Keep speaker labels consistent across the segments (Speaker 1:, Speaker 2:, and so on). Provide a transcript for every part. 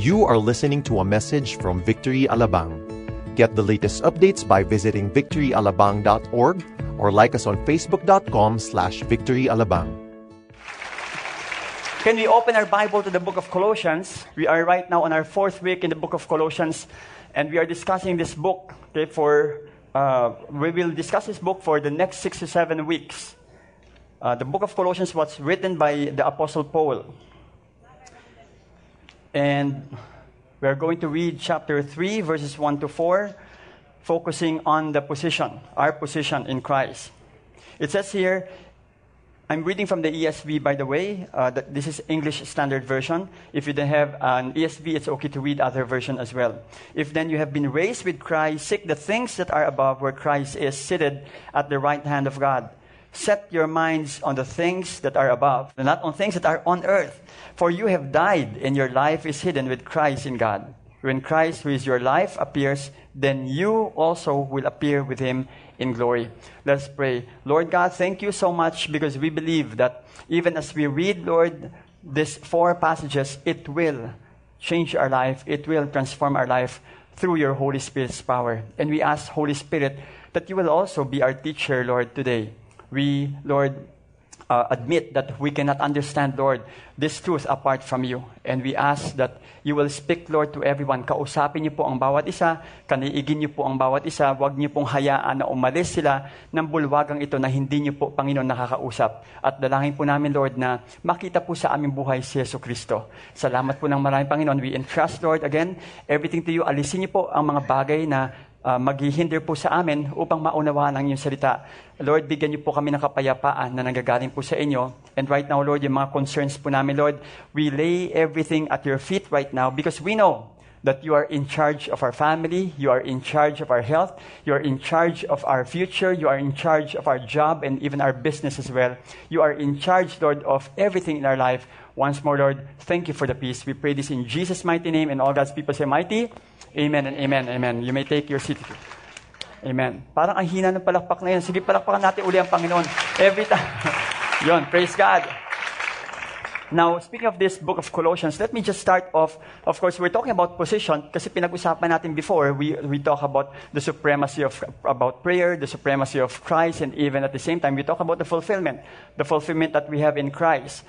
Speaker 1: You are listening to a message from Victory Alabang. Get the latest updates by visiting victoryalabang.org or like us on facebook.com slash victoryalabang.
Speaker 2: Can we open our Bible to the book of Colossians? We are right now on our fourth week in the book of Colossians, and we are discussing this book. Okay, for uh, we will discuss this book for the next six to seven weeks. Uh, the book of Colossians was written by the Apostle Paul, and we are going to read chapter three, verses one to four, focusing on the position, our position in Christ. It says here, I'm reading from the ESV, by the way. Uh, th- this is English Standard Version. If you don't have an ESV, it's okay to read other version as well. If then you have been raised with Christ, seek the things that are above, where Christ is seated at the right hand of God. Set your minds on the things that are above, and not on things that are on earth. For you have died, and your life is hidden with Christ in God. When Christ, who is your life, appears, then you also will appear with him in glory. Let's pray. Lord God, thank you so much because we believe that even as we read, Lord, these four passages, it will change our life, it will transform our life through your Holy Spirit's power. And we ask, Holy Spirit, that you will also be our teacher, Lord, today. We, Lord, uh, admit that we cannot understand, Lord, this truth apart from you. And we ask that you will speak, Lord, to everyone. Kausapin niyo po ang bawat isa, kaniigin niyo po ang bawat isa, huwag niyo pong hayaan na umalis sila ng bulwagang ito na hindi niyo po, Panginoon, nakakausap. At dalangin po namin, Lord, na makita po sa aming buhay si Yeso Kristo. Salamat po ng maraming, Panginoon. We entrust, Lord, again, everything to you. Alisin niyo po ang mga bagay na uh, maghihinder po sa amin upang maunawaan ang inyong salita. Lord, bigyan niyo po kami ng kapayapaan na nanggagaling po sa inyo. And right now, Lord, yung mga concerns po namin, Lord, we lay everything at your feet right now because we know that you are in charge of our family, you are in charge of our health, you are in charge of our future, you are in charge of our job and even our business as well. You are in charge, Lord, of everything in our life. Once more, Lord, thank you for the peace. We pray this in Jesus' mighty name, and all God's people say, Mighty. Amen and amen, amen. You may take your seat. Amen. Parang ang hina ng palakpak na yun. Sige, palakpakan natin uli ang Panginoon. Every time. Yun, praise God. Now, speaking of this book of Colossians, let me just start off. Of course, we're talking about position kasi pinag-usapan natin before. We, we talk about the supremacy of about prayer, the supremacy of Christ, and even at the same time, we talk about the fulfillment, the fulfillment that we have in Christ.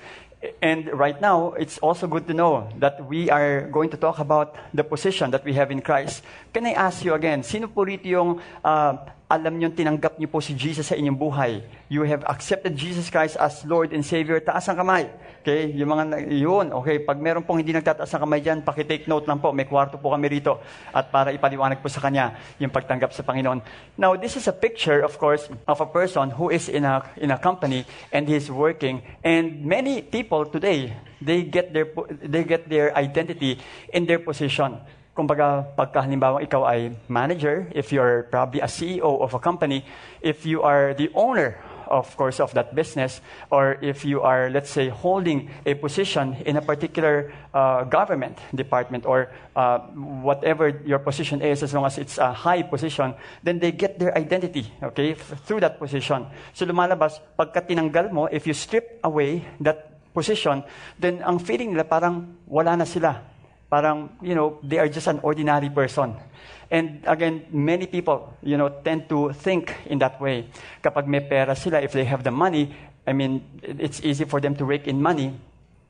Speaker 2: And right now, it's also good to know that we are going to talk about the position that we have in Christ. Can I ask you again, sino po rito yung uh, alam niyo tinanggap niyo po si Jesus sa inyong buhay? You have accepted Jesus Christ as Lord and Savior. Taas ang kamay. Okay? Yung mga, yun. Okay? Pag meron pong hindi nagtataas ng kamay dyan, pakitake note lang po. May kwarto po kami rito. At para ipaliwanag po sa kanya yung pagtanggap sa Panginoon. Now, this is a picture, of course, of a person who is in a, in a company and he's working. And many people today, they get their, they get their identity in their position. Kumbaga, pagka halimbawa ikaw ay manager, if you're probably a CEO of a company, if you are the owner of course, of that business, or if you are, let's say, holding a position in a particular uh, government department, or uh, whatever your position is, as long as it's a high position, then they get their identity, okay, through that position. So lumalabas, pagka tinanggal mo, if you strip away that position, then ang feeling nila parang wala na sila. Parang, you know, they are just an ordinary person. And again, many people, you know, tend to think in that way. Kapag may pera sila, if they have the money, I mean, it's easy for them to rake in money,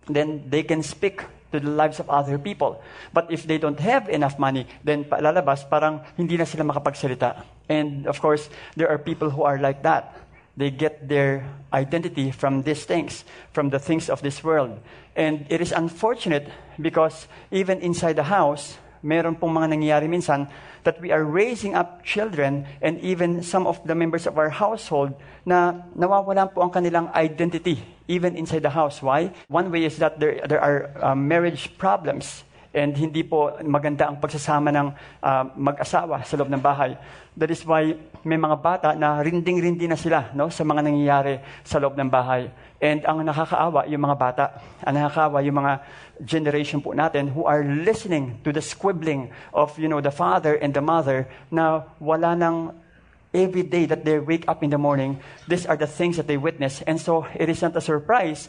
Speaker 2: then they can speak to the lives of other people. But if they don't have enough money, then lalabas, parang hindi na sila makapagsalita. And of course, there are people who are like that. They get their identity from these things, from the things of this world. And it is unfortunate because even inside the house, meron pong mga nangyayari minsan that we are raising up children and even some of the members of our household na nawawalan po ang kanilang identity even inside the house. Why? One way is that there, there are uh, marriage problems and hindi po maganda ang pagsasama ng uh, mag-asawa sa loob ng bahay. That is why may mga bata na rinding-rindi na sila no, sa mga nangyayari sa loob ng bahay. And ang nakakaawa, yung mga bata. Ang nakakaawa, yung mga generation po natin who are listening to the squibbling of you know, the father and the mother na wala nang every day that they wake up in the morning, these are the things that they witness. And so it is not a surprise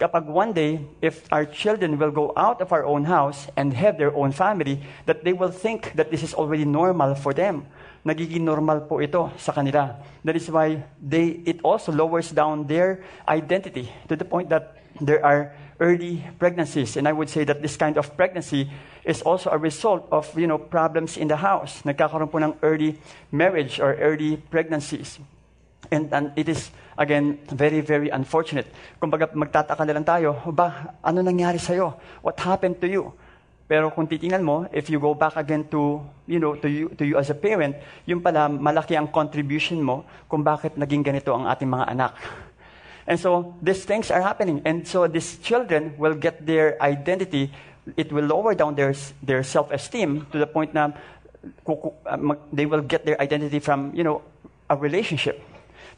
Speaker 2: kapag one day, if our children will go out of our own house and have their own family, that they will think that this is already normal for them. Nagiging normal po ito sa kanila. That is why they, it also lowers down their identity to the point that there are early pregnancies. And I would say that this kind of pregnancy is also a result of you know, problems in the house. Nagkakaroon po ng early marriage or early pregnancies. And, and it is, again, very, very unfortunate. Kumbaga, magtataka na lang tayo, ba, ano nangyari sa'yo? What happened to you? Pero kung titingnan mo, if you go back again to, you know, to you, to you as a parent, yung pala, malaki ang contribution mo kung bakit naging ganito ang ating mga anak. And so, these things are happening. And so, these children will get their identity, it will lower down their, their self-esteem to the point na uh, they will get their identity from, you know, a relationship.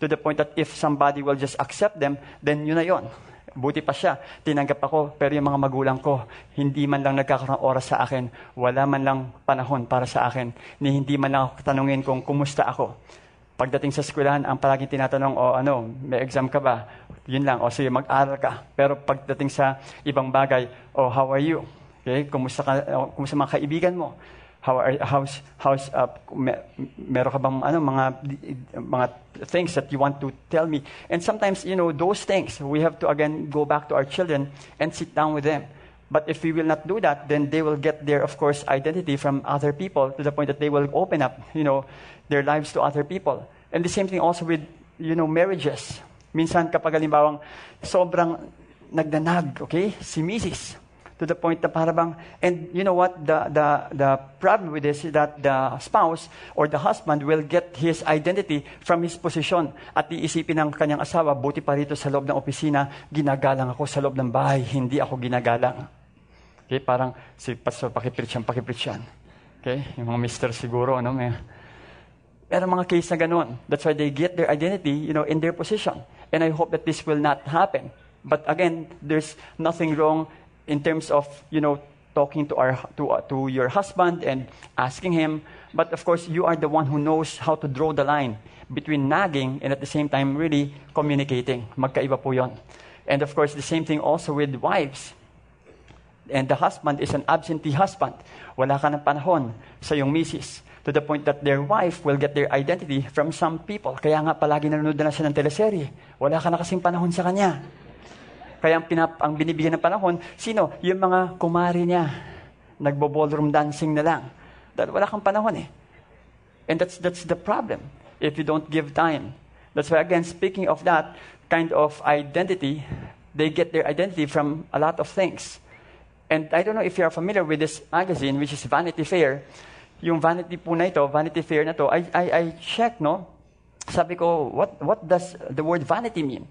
Speaker 2: To the point that if somebody will just accept them, then yun na yun. Buti pa siya, tinanggap ako, pero yung mga magulang ko, hindi man lang nagkakaroon oras sa akin, wala man lang panahon para sa akin, ni hindi man lang ako tanungin kung kumusta ako. Pagdating sa eskwelahan, ang palaging tinatanong, o oh, ano, may exam ka ba? Yun lang, o sige, mag-aral ka. Pero pagdating sa ibang bagay, o oh, how are you? Okay? Kumusta, ka, kumusta mga kaibigan mo? How are, how's, how's, uh, mer meron ka bang ano, mga, mga things that you want to tell me? And sometimes, you know, those things, we have to again go back to our children and sit down with them. But if we will not do that, then they will get their, of course, identity from other people to the point that they will open up, you know, their lives to other people. And the same thing also with, you know, marriages. Minsan kapag halimbawang sobrang nagdanag, okay, si Mrs to the point na parang, and you know what, the, the, the problem with this is that the spouse or the husband will get his identity from his position. At iisipin ng kanyang asawa, buti pa rito sa loob ng opisina, ginagalang ako sa loob ng bahay, hindi ako ginagalang. Okay, parang si Pastor pakiprityan, pakiprityan. Okay, yung mga mister siguro, ano, may, pero mga case na ganun. That's why they get their identity, you know, in their position. And I hope that this will not happen. But again, there's nothing wrong in terms of, you know, talking to, our, to, uh, to your husband and asking him. But of course, you are the one who knows how to draw the line between nagging and at the same time really communicating. Magkaiba po yon. And of course, the same thing also with wives. And the husband is an absentee husband. Wala ka ng panahon sa iyong misis. To the point that their wife will get their identity from some people. Kaya nga palagi nanonood na siya ng teleserye. Wala ka na kasing panahon sa kanya. Kaya ang, pinap, ang binibigyan ng panahon, sino? Yung mga kumari niya. Nagbo-ballroom dancing na lang. Dahil wala kang panahon eh. And that's, that's the problem if you don't give time. That's why, again, speaking of that kind of identity, they get their identity from a lot of things. And I don't know if you are familiar with this magazine, which is Vanity Fair. Yung Vanity po na ito, Vanity Fair na to, I, I, I check, no? Sabi ko, what, what does the word vanity mean?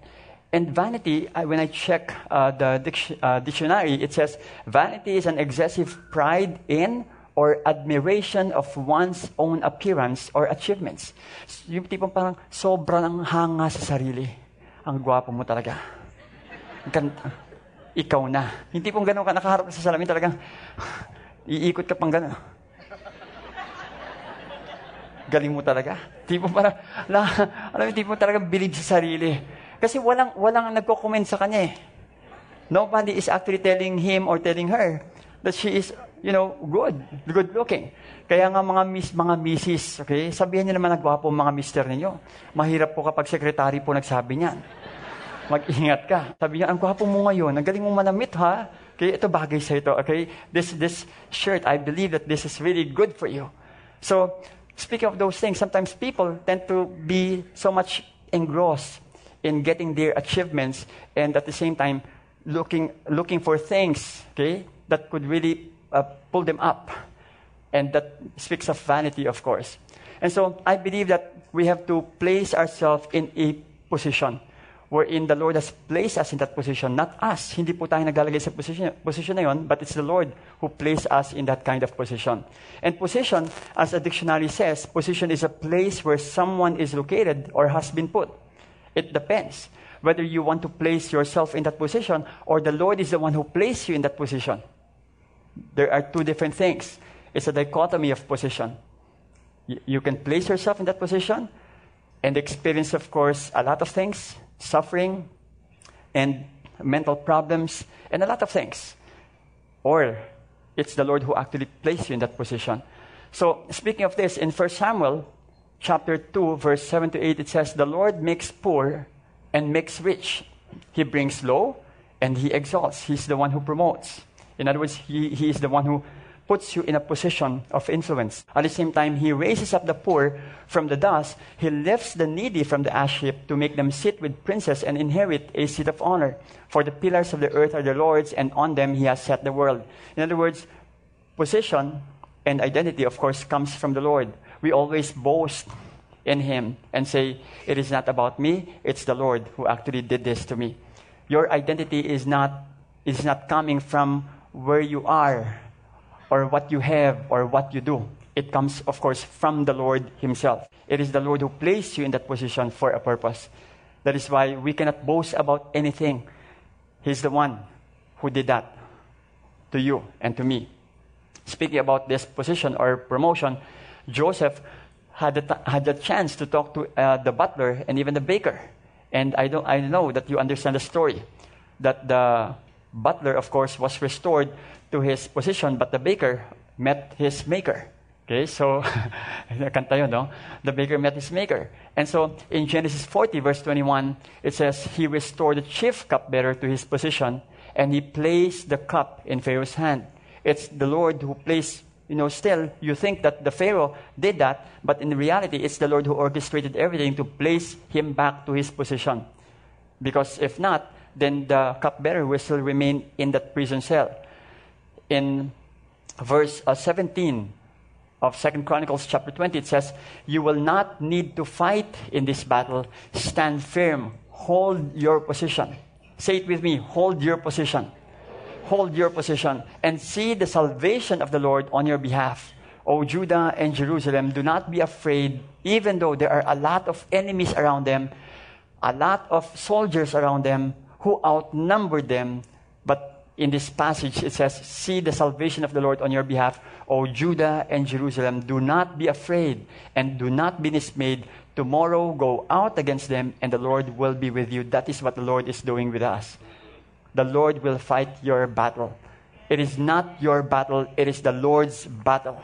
Speaker 2: And vanity, when I check uh, the dic- uh, dictionary, it says vanity is an excessive pride in or admiration of one's own appearance or achievements. Yung tipong parang sobrang hanga sa sarili. Ang gwapo mo talaga. Gan- ikaw na. Hindi pong ganun ka nakaharap sa salamin talagang iikot ka pang gano'n. Galing mo talaga. Tipo parang, la, alam mo, tipo talagang bilib sa sarili. Kasi walang, walang nagko-comment sa kanya eh. Nobody is actually telling him or telling her that she is, you know, good, good looking. Kaya nga mga miss, mga missis, okay, sabihan niyo naman nagwapo mga mister ninyo. Mahirap po kapag sekretary po nagsabi niyan. Mag-ingat ka. Sabi niya, ang gwapo mo ngayon, ang galing mo manamit ha. Okay, ito bagay sa ito. Okay, this, this shirt, I believe that this is really good for you. So, speaking of those things, sometimes people tend to be so much engrossed in getting their achievements and at the same time looking, looking for things okay, that could really uh, pull them up. And that speaks of vanity, of course. And so I believe that we have to place ourselves in a position wherein the Lord has placed us in that position, not us. Hindi po tayo naglalagay sa position, position na yon, but it's the Lord who placed us in that kind of position. And position, as a dictionary says, position is a place where someone is located or has been put. It depends whether you want to place yourself in that position or the Lord is the one who placed you in that position. There are two different things. It's a dichotomy of position. You can place yourself in that position and experience, of course, a lot of things, suffering, and mental problems, and a lot of things. Or it's the Lord who actually placed you in that position. So, speaking of this, in 1 Samuel chapter 2, verse 7 to 8, it says, The Lord makes poor and makes rich. He brings low and he exalts. He's the one who promotes. In other words, he, he is the one who puts you in a position of influence. At the same time, he raises up the poor from the dust. He lifts the needy from the ash heap to make them sit with princes and inherit a seat of honor. For the pillars of the earth are the Lord's, and on them he has set the world. In other words, position and identity, of course, comes from the Lord. We always boast in him and say, It is not about me, it's the Lord who actually did this to me. Your identity is not, is not coming from where you are or what you have or what you do. It comes, of course, from the Lord Himself. It is the Lord who placed you in that position for a purpose. That is why we cannot boast about anything. He's the one who did that to you and to me. Speaking about this position or promotion, Joseph had the, had the chance to talk to uh, the butler and even the baker. And I, don't, I know that you understand the story. That the butler, of course, was restored to his position, but the baker met his maker. Okay, so, no? The baker met his maker. And so, in Genesis 40, verse 21, it says, He restored the chief cupbearer to his position, and he placed the cup in Pharaoh's hand. It's the Lord who placed, you know, still, you think that the Pharaoh did that, but in reality, it's the Lord who orchestrated everything to place him back to his position. Because if not, then the cupbearer will still remain in that prison cell. In verse uh, 17 of Second Chronicles chapter 20, it says, You will not need to fight in this battle. Stand firm. Hold your position. Say it with me. Hold your position. Hold your position and see the salvation of the Lord on your behalf. O Judah and Jerusalem, do not be afraid, even though there are a lot of enemies around them, a lot of soldiers around them who outnumber them. But in this passage, it says, See the salvation of the Lord on your behalf. O Judah and Jerusalem, do not be afraid and do not be dismayed. Tomorrow go out against them, and the Lord will be with you. That is what the Lord is doing with us. The Lord will fight your battle. It is not your battle, it is the Lord's battle.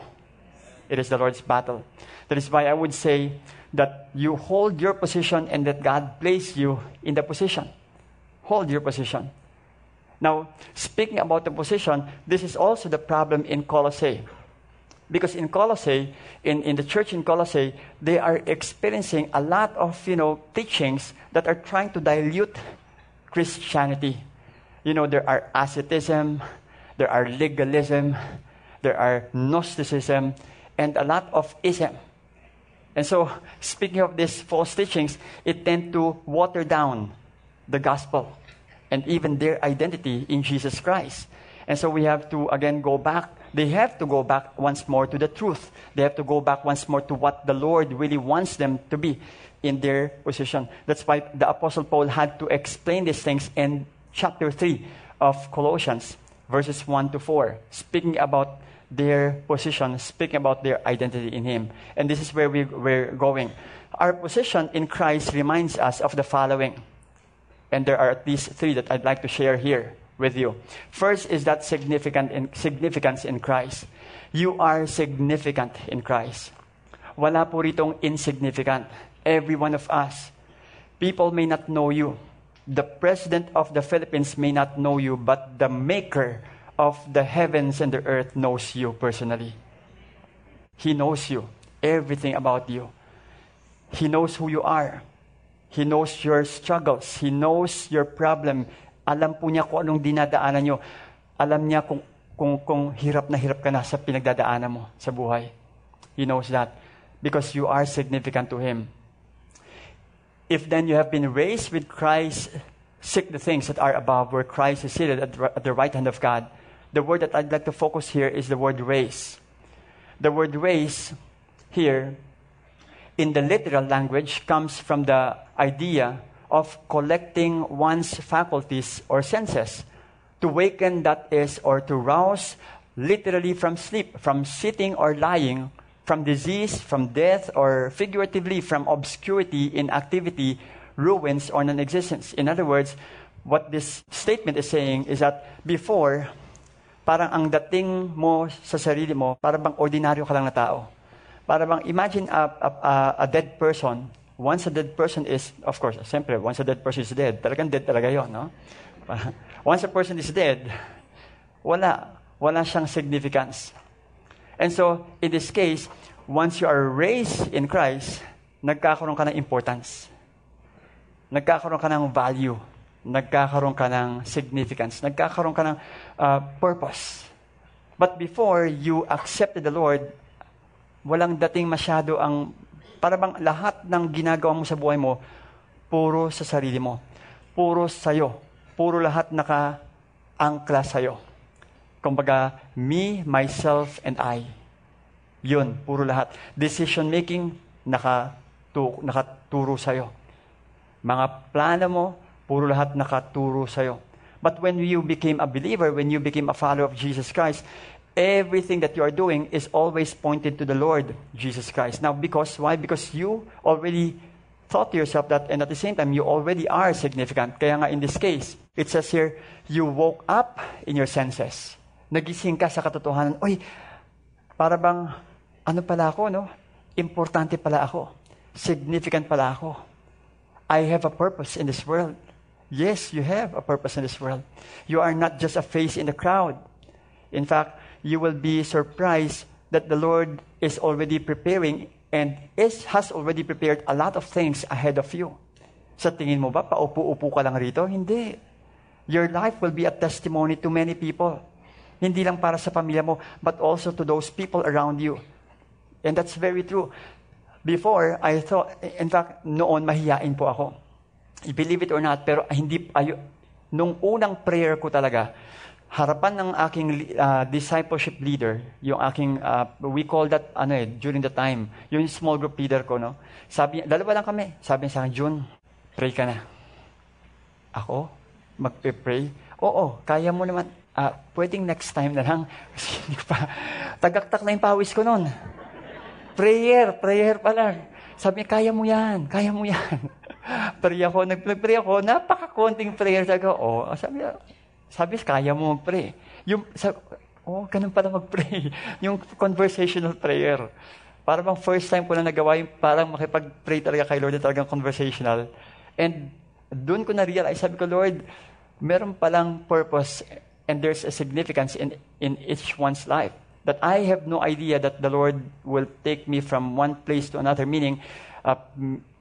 Speaker 2: It is the Lord's battle. That is why I would say that you hold your position and that God place you in the position. Hold your position. Now, speaking about the position, this is also the problem in Colossae. Because in Colossae, in, in the church in Colossae, they are experiencing a lot of, you know, teachings that are trying to dilute Christianity. You know, there are asceticism, there are legalism, there are Gnosticism, and a lot of ism. And so, speaking of these false teachings, it tend to water down the gospel and even their identity in Jesus Christ. And so we have to again go back. They have to go back once more to the truth. They have to go back once more to what the Lord really wants them to be in their position. That's why the Apostle Paul had to explain these things in chapter 3 of Colossians, verses 1 to 4, speaking about their position, speaking about their identity in Him. And this is where we, we're going. Our position in Christ reminds us of the following. And there are at least three that I'd like to share here with you. First is that significant in, significance in Christ. You are significant in Christ. Wala po insignificant. Every one of us. People may not know you. The president of the Philippines may not know you, but the maker of the heavens and the earth knows you personally. He knows you, everything about you. He knows who you are. He knows your struggles. He knows your problem. Alam po niya kung anong dinadaanan nyo. Alam niya kung, kung, kung hirap na hirap ka na sa pinagdadaanan mo sa buhay. He knows that because you are significant to Him. If then you have been raised with Christ, seek the things that are above where Christ is seated at, the right hand of God. The word that I'd like to focus here is the word raise. The word raise here in the literal language comes from the idea of collecting one's faculties or senses. To waken, that is, or to rouse literally from sleep, from sitting or lying, from disease, from death, or figuratively from obscurity, inactivity, ruins, or non existence. In other words, what this statement is saying is that before, parang ang dating mo sa sarili mo, parang bang ordinaryo ka lang na tao. Para bang imagine a, a, a, dead person. Once a dead person is, of course, siyempre, once a dead person is dead, talagang dead talaga yon, no? Once a person is dead, wala, wala siyang significance. And so, in this case, once you are raised in Christ, nagkakaroon ka ng importance. Nagkakaroon ka ng value. Nagkakaroon ka ng significance. Nagkakaroon ka ng uh, purpose. But before you accepted the Lord, walang dating masyado ang, para bang lahat ng ginagawa mo sa buhay mo, puro sa sarili mo. Puro sa'yo. Puro lahat naka-angkla sa'yo. Kumbaga, me, myself, and I. Yun, puro lahat. Decision making, nakatu- nakaturo sa'yo. Mga plano mo, puro lahat nakaturo sa'yo. But when you became a believer, when you became a follower of Jesus Christ, everything that you are doing is always pointed to the Lord Jesus Christ. Now, because why? Because you already thought to yourself that, and at the same time, you already are significant. Kaya nga in this case, it says here, you woke up in your senses. Nagising ka sa katotohanan, Uy, para bang, ano pala ako, no? Importante pala ako. Significant pala ako. I have a purpose in this world. Yes, you have a purpose in this world. You are not just a face in the crowd. In fact, you will be surprised that the Lord is already preparing and is, has already prepared a lot of things ahead of you. Sa tingin mo ba, paupo-upo ka lang rito? Hindi. Your life will be a testimony to many people. Hindi lang para sa pamilya mo, but also to those people around you. And that's very true. Before, I thought, in fact, noon mahiyain po ako. You believe it or not, pero hindi, ayo, nung unang prayer ko talaga, harapan ng aking uh, discipleship leader, yung aking, uh, we call that, ano eh, during the time, yung small group leader ko, no? Sabi, dalawa lang kami. Sabi niya sa akin, June, pray ka na. Ako? Magpe-pray? Oo, kaya mo naman. Uh, pwedeng next time na lang. Kasi hindi pa. Tagaktak na yung pawis ko noon. Prayer, prayer pa lang. Sabi niya, kaya mo yan, kaya mo yan. pray ako, nag-pray ako, napaka-konting prayer. Sabi ko, oh, sabi niya, sabi, kaya mo mag-pray. Yung, sabi, oh, ganun pala mag-pray. yung conversational prayer. Para bang first time ko na nagawa yung parang makipag-pray talaga kay Lord na talagang conversational. And doon ko na-realize, sabi ko, Lord, meron palang purpose and there's a significance in, in each one's life. That I have no idea that the Lord will take me from one place to another, meaning uh,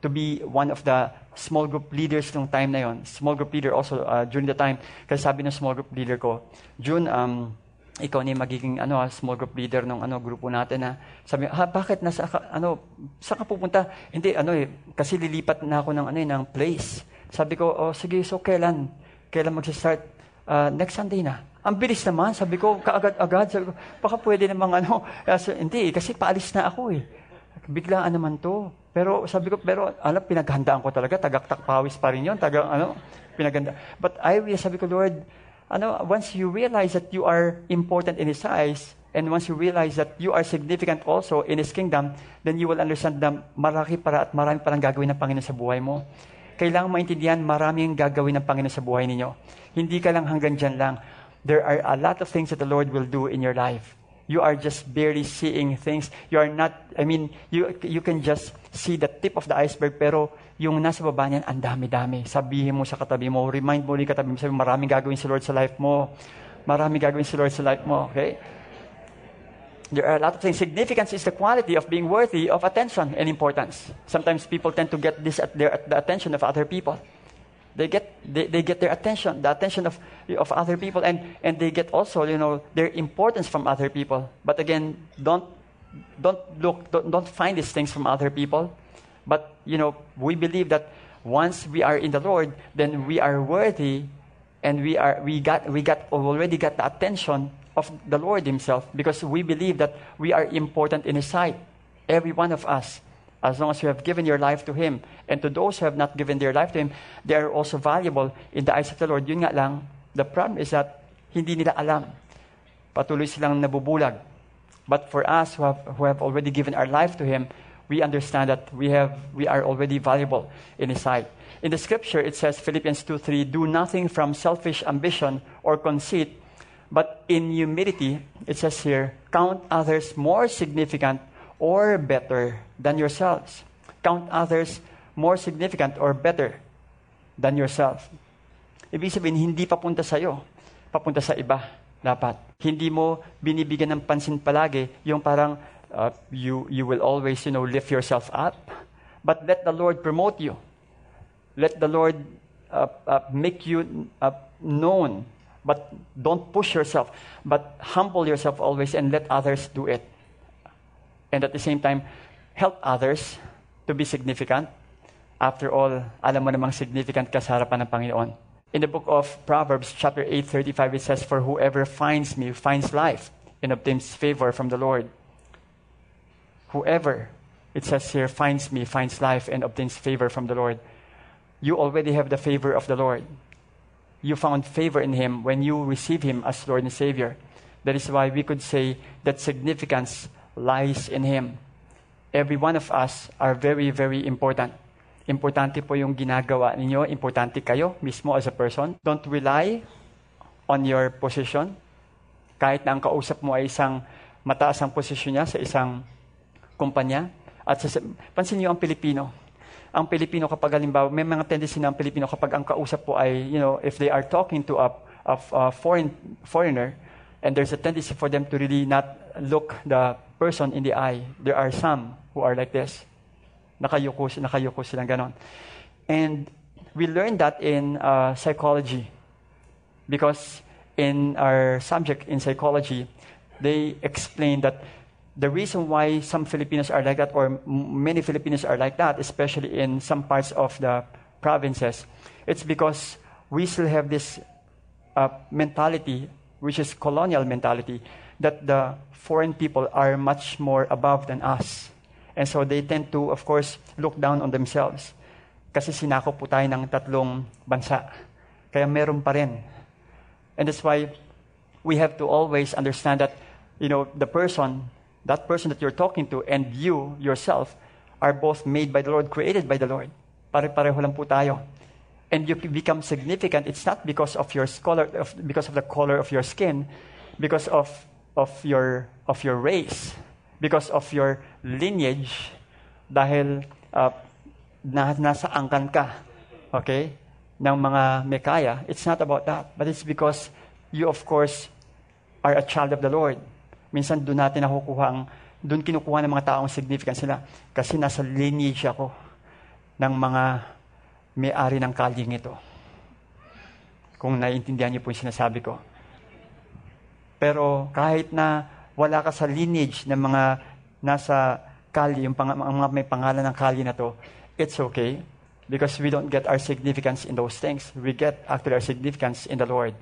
Speaker 2: to be one of the small group leaders nung time na yon. Small group leader also uh, during the time. Kasi sabi ng small group leader ko, June, um, ikaw ni magiging ano small group leader ng ano grupo natin na sabi ha bakit nasa ano saan ka pupunta? Hindi ano eh kasi lilipat na ako ng ano eh, ng place. Sabi ko oh sige so kailan? Kailan magsa-start uh, next Sunday na ang bilis naman, sabi ko, kaagad-agad, sabi ko, baka pwede namang ano, kasi, hindi, kasi paalis na ako eh. Biglaan naman to. Pero sabi ko, pero alam, pinaghandaan ko talaga, tagaktak pawis pa rin yun, taga, ano, pinaghanda. But I really, sabi ko, Lord, ano, once you realize that you are important in His eyes, and once you realize that you are significant also in His kingdom, then you will understand na marami para at marami parang gagawin ng Panginoon sa buhay mo. Kailangan maintindihan, maraming gagawin ng Panginoon sa buhay ninyo. Hindi ka lang hanggang dyan lang there are a lot of things that the Lord will do in your life. You are just barely seeing things. You are not, I mean, you, you can just see the tip of the iceberg, pero yung nasa baba niyan, ang dami-dami. Sabihin mo sa katabi mo, remind mo ulit katabi mo, sabi maraming gagawin si Lord sa life mo. Maraming gagawin si Lord sa life mo, okay? There are a lot of things. Significance is the quality of being worthy of attention and importance. Sometimes people tend to get this at, their, the attention of other people. They get, they, they get their attention, the attention of, of other people, and, and they get also, you know, their importance from other people. But again, don't, don't look, don't, don't find these things from other people. But, you know, we believe that once we are in the Lord, then we are worthy and we, are, we, got, we got, already got the attention of the Lord Himself because we believe that we are important in His sight. Every one of us as long as you have given your life to Him. And to those who have not given their life to Him, they are also valuable in the eyes of the Lord. Yun nga lang, the problem is that hindi nila alam. Patuloy silang nabubulag. But for us who have, who have already given our life to Him, we understand that we, have, we are already valuable in His sight. In the scripture, it says, Philippians 2 3, do nothing from selfish ambition or conceit, but in humility, it says here, count others more significant or better than yourselves. Count others more significant or better than yourself. Ibig sabihin, hindi papunta sa iyo, papunta sa iba dapat. Hindi mo binibigyan ng pansin palagi yung parang uh, you, you will always, you know, lift yourself up. But let the Lord promote you. Let the Lord uh, uh, make you uh, known. But don't push yourself. But humble yourself always and let others do it. And at the same time, help others to be significant. After all, alam mo namang significant ka sa harapan ng Panginoon. In the book of Proverbs, chapter 8, 35, it says, For whoever finds me finds life and obtains favor from the Lord. Whoever, it says here, finds me finds life and obtains favor from the Lord. You already have the favor of the Lord. You found favor in Him when you receive Him as Lord and Savior. That is why we could say that significance lies in Him. Every one of us are very, very important. Importante po yung ginagawa ninyo. Importante kayo mismo as a person. Don't rely on your position. Kahit na ang kausap mo ay isang mataas ang posisyon niya sa isang kumpanya. At sa, pansin niyo ang Pilipino. Ang Pilipino kapag halimbawa, may mga tendency na ang Pilipino kapag ang kausap po ay, you know, if they are talking to a, a, a foreign, foreigner, and there's a tendency for them to really not look the person in the eye. There are some who are like this. Nakayuko, nakayuko silang ganon. And we learned that in uh, psychology. Because in our subject in psychology, they explain that the reason why some Filipinos are like that, or many Filipinos are like that, especially in some parts of the provinces, it's because we still have this uh, mentality, which is colonial mentality, that the foreign people are much more above than us. And so they tend to, of course, look down on themselves. Kasi sinakop po tayo ng tatlong bansa. Kaya meron pa rin. And that's why we have to always understand that, you know, the person, that person that you're talking to, and you, yourself, are both made by the Lord, created by the Lord. Pare-pareho lang po tayo. And you become significant. It's not because of your color, of, because of the color of your skin, because of, of, your, of your race because of your lineage dahil uh, na, nasa angkan ka, okay, ng mga Mekaya. It's not about that, but it's because you, of course, are a child of the Lord. Minsan doon natin nakukuha ang, doon kinukuha ng mga taong significant sila. Kasi nasa lineage ako ng mga may-ari ng kalyeng ito. Kung naiintindihan niyo po yung sinasabi ko. Pero kahit na wala ka sa lineage ng mga nasa kali, yung pang, mga may pangalan ng kali na to, it's okay. Because we don't get our significance in those things. We get actually our significance in the Lord.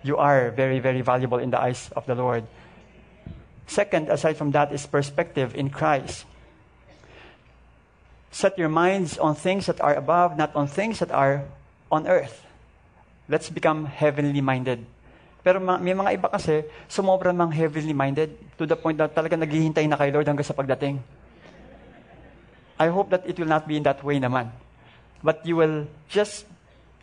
Speaker 2: You are very, very valuable in the eyes of the Lord. Second, aside from that, is perspective in Christ. Set your minds on things that are above, not on things that are on earth. Let's become heavenly minded. Pero may mga iba kasi, sumobra mang heavenly minded to the point na talaga naghihintay na kay Lord hanggang sa pagdating. I hope that it will not be in that way naman. But you will just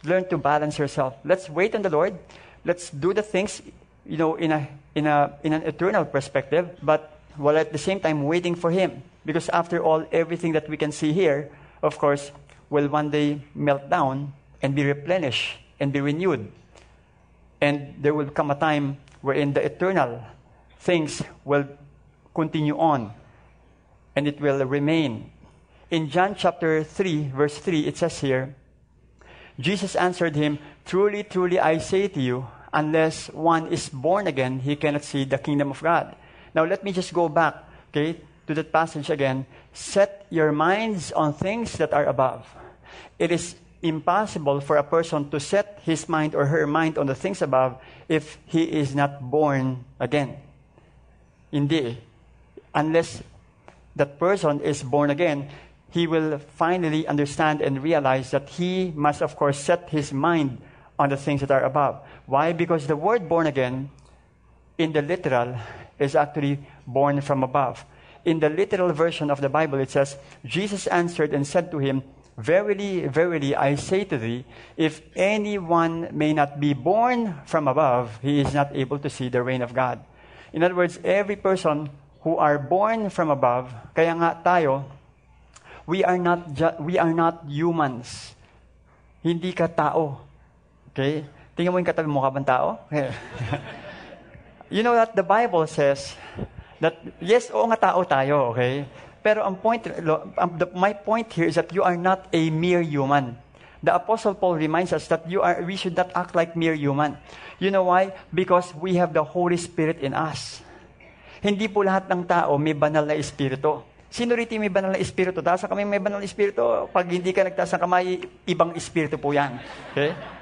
Speaker 2: learn to balance yourself. Let's wait on the Lord. Let's do the things, you know, in a in a in an eternal perspective, but while at the same time waiting for Him. Because after all, everything that we can see here, of course, will one day melt down and be replenished and be renewed and there will come a time wherein the eternal things will continue on and it will remain. In John chapter 3, verse 3, it says here, Jesus answered him, Truly, truly, I say to you, unless one is born again, he cannot see the kingdom of God. Now, let me just go back, okay, to that passage again. Set your minds on things that are above. It is impossible for a person to set his mind or her mind on the things above if he is not born again. Indeed, unless that person is born again, he will finally understand and realize that he must, of course, set his mind on the things that are above. Why? Because the word born again, in the literal, is actually born from above. in the literal version of the Bible, it says, Jesus answered and said to him, Verily, verily, I say to thee, if anyone may not be born from above, he is not able to see the reign of God. In other words, every person who are born from above, kaya nga tayo, we are not, we are not humans. Hindi ka tao. Okay? Tingnan mo yung katabi mo, bang tao? you know that the Bible says that, yes, oo nga tao tayo, okay? Pero ang point, my point here is that you are not a mere human. The Apostle Paul reminds us that you are, we should not act like mere human. You know why? Because we have the Holy Spirit in us. Hindi po lahat ng tao may banal na espiritu. Sino rito may banal na espiritu? Taas kami may banal na espiritu. Pag hindi ka nagtaas kamay, ibang espiritu po yan. Okay?